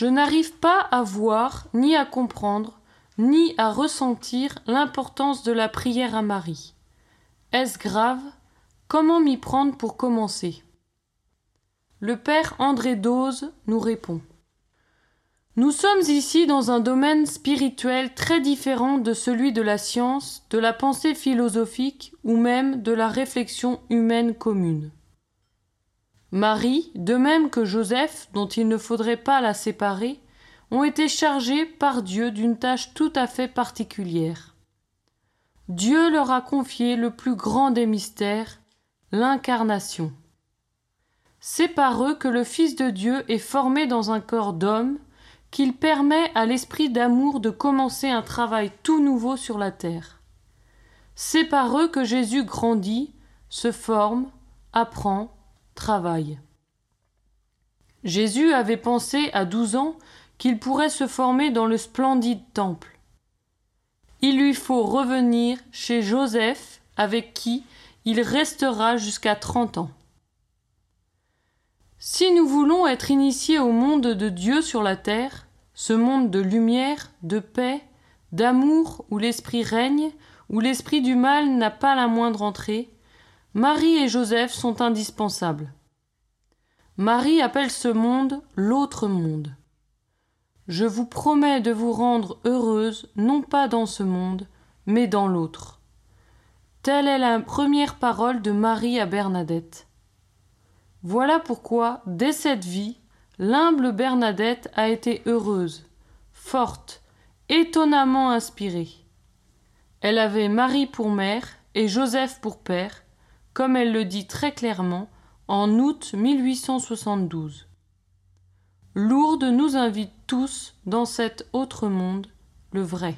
Je n'arrive pas à voir, ni à comprendre, ni à ressentir l'importance de la prière à Marie. Est-ce grave? Comment m'y prendre pour commencer? Le père André Dose nous répond. Nous sommes ici dans un domaine spirituel très différent de celui de la science, de la pensée philosophique ou même de la réflexion humaine commune. Marie, de même que Joseph, dont il ne faudrait pas la séparer, ont été chargés par Dieu d'une tâche tout à fait particulière. Dieu leur a confié le plus grand des mystères, l'incarnation. C'est par eux que le Fils de Dieu est formé dans un corps d'homme, qu'il permet à l'esprit d'amour de commencer un travail tout nouveau sur la terre. C'est par eux que Jésus grandit, se forme, apprend, travaille. Jésus avait pensé à douze ans qu'il pourrait se former dans le splendide temple. Il lui faut revenir chez Joseph, avec qui il restera jusqu'à trente ans. Si nous voulons être initiés au monde de Dieu sur la terre, ce monde de lumière, de paix, d'amour où l'esprit règne, où l'esprit du mal n'a pas la moindre entrée, Marie et Joseph sont indispensables. Marie appelle ce monde l'autre monde. Je vous promets de vous rendre heureuse non pas dans ce monde, mais dans l'autre. Telle est la première parole de Marie à Bernadette. Voilà pourquoi, dès cette vie, l'humble Bernadette a été heureuse, forte, étonnamment inspirée. Elle avait Marie pour mère et Joseph pour père, comme elle le dit très clairement en août 1872. Lourdes nous invite tous dans cet autre monde, le vrai.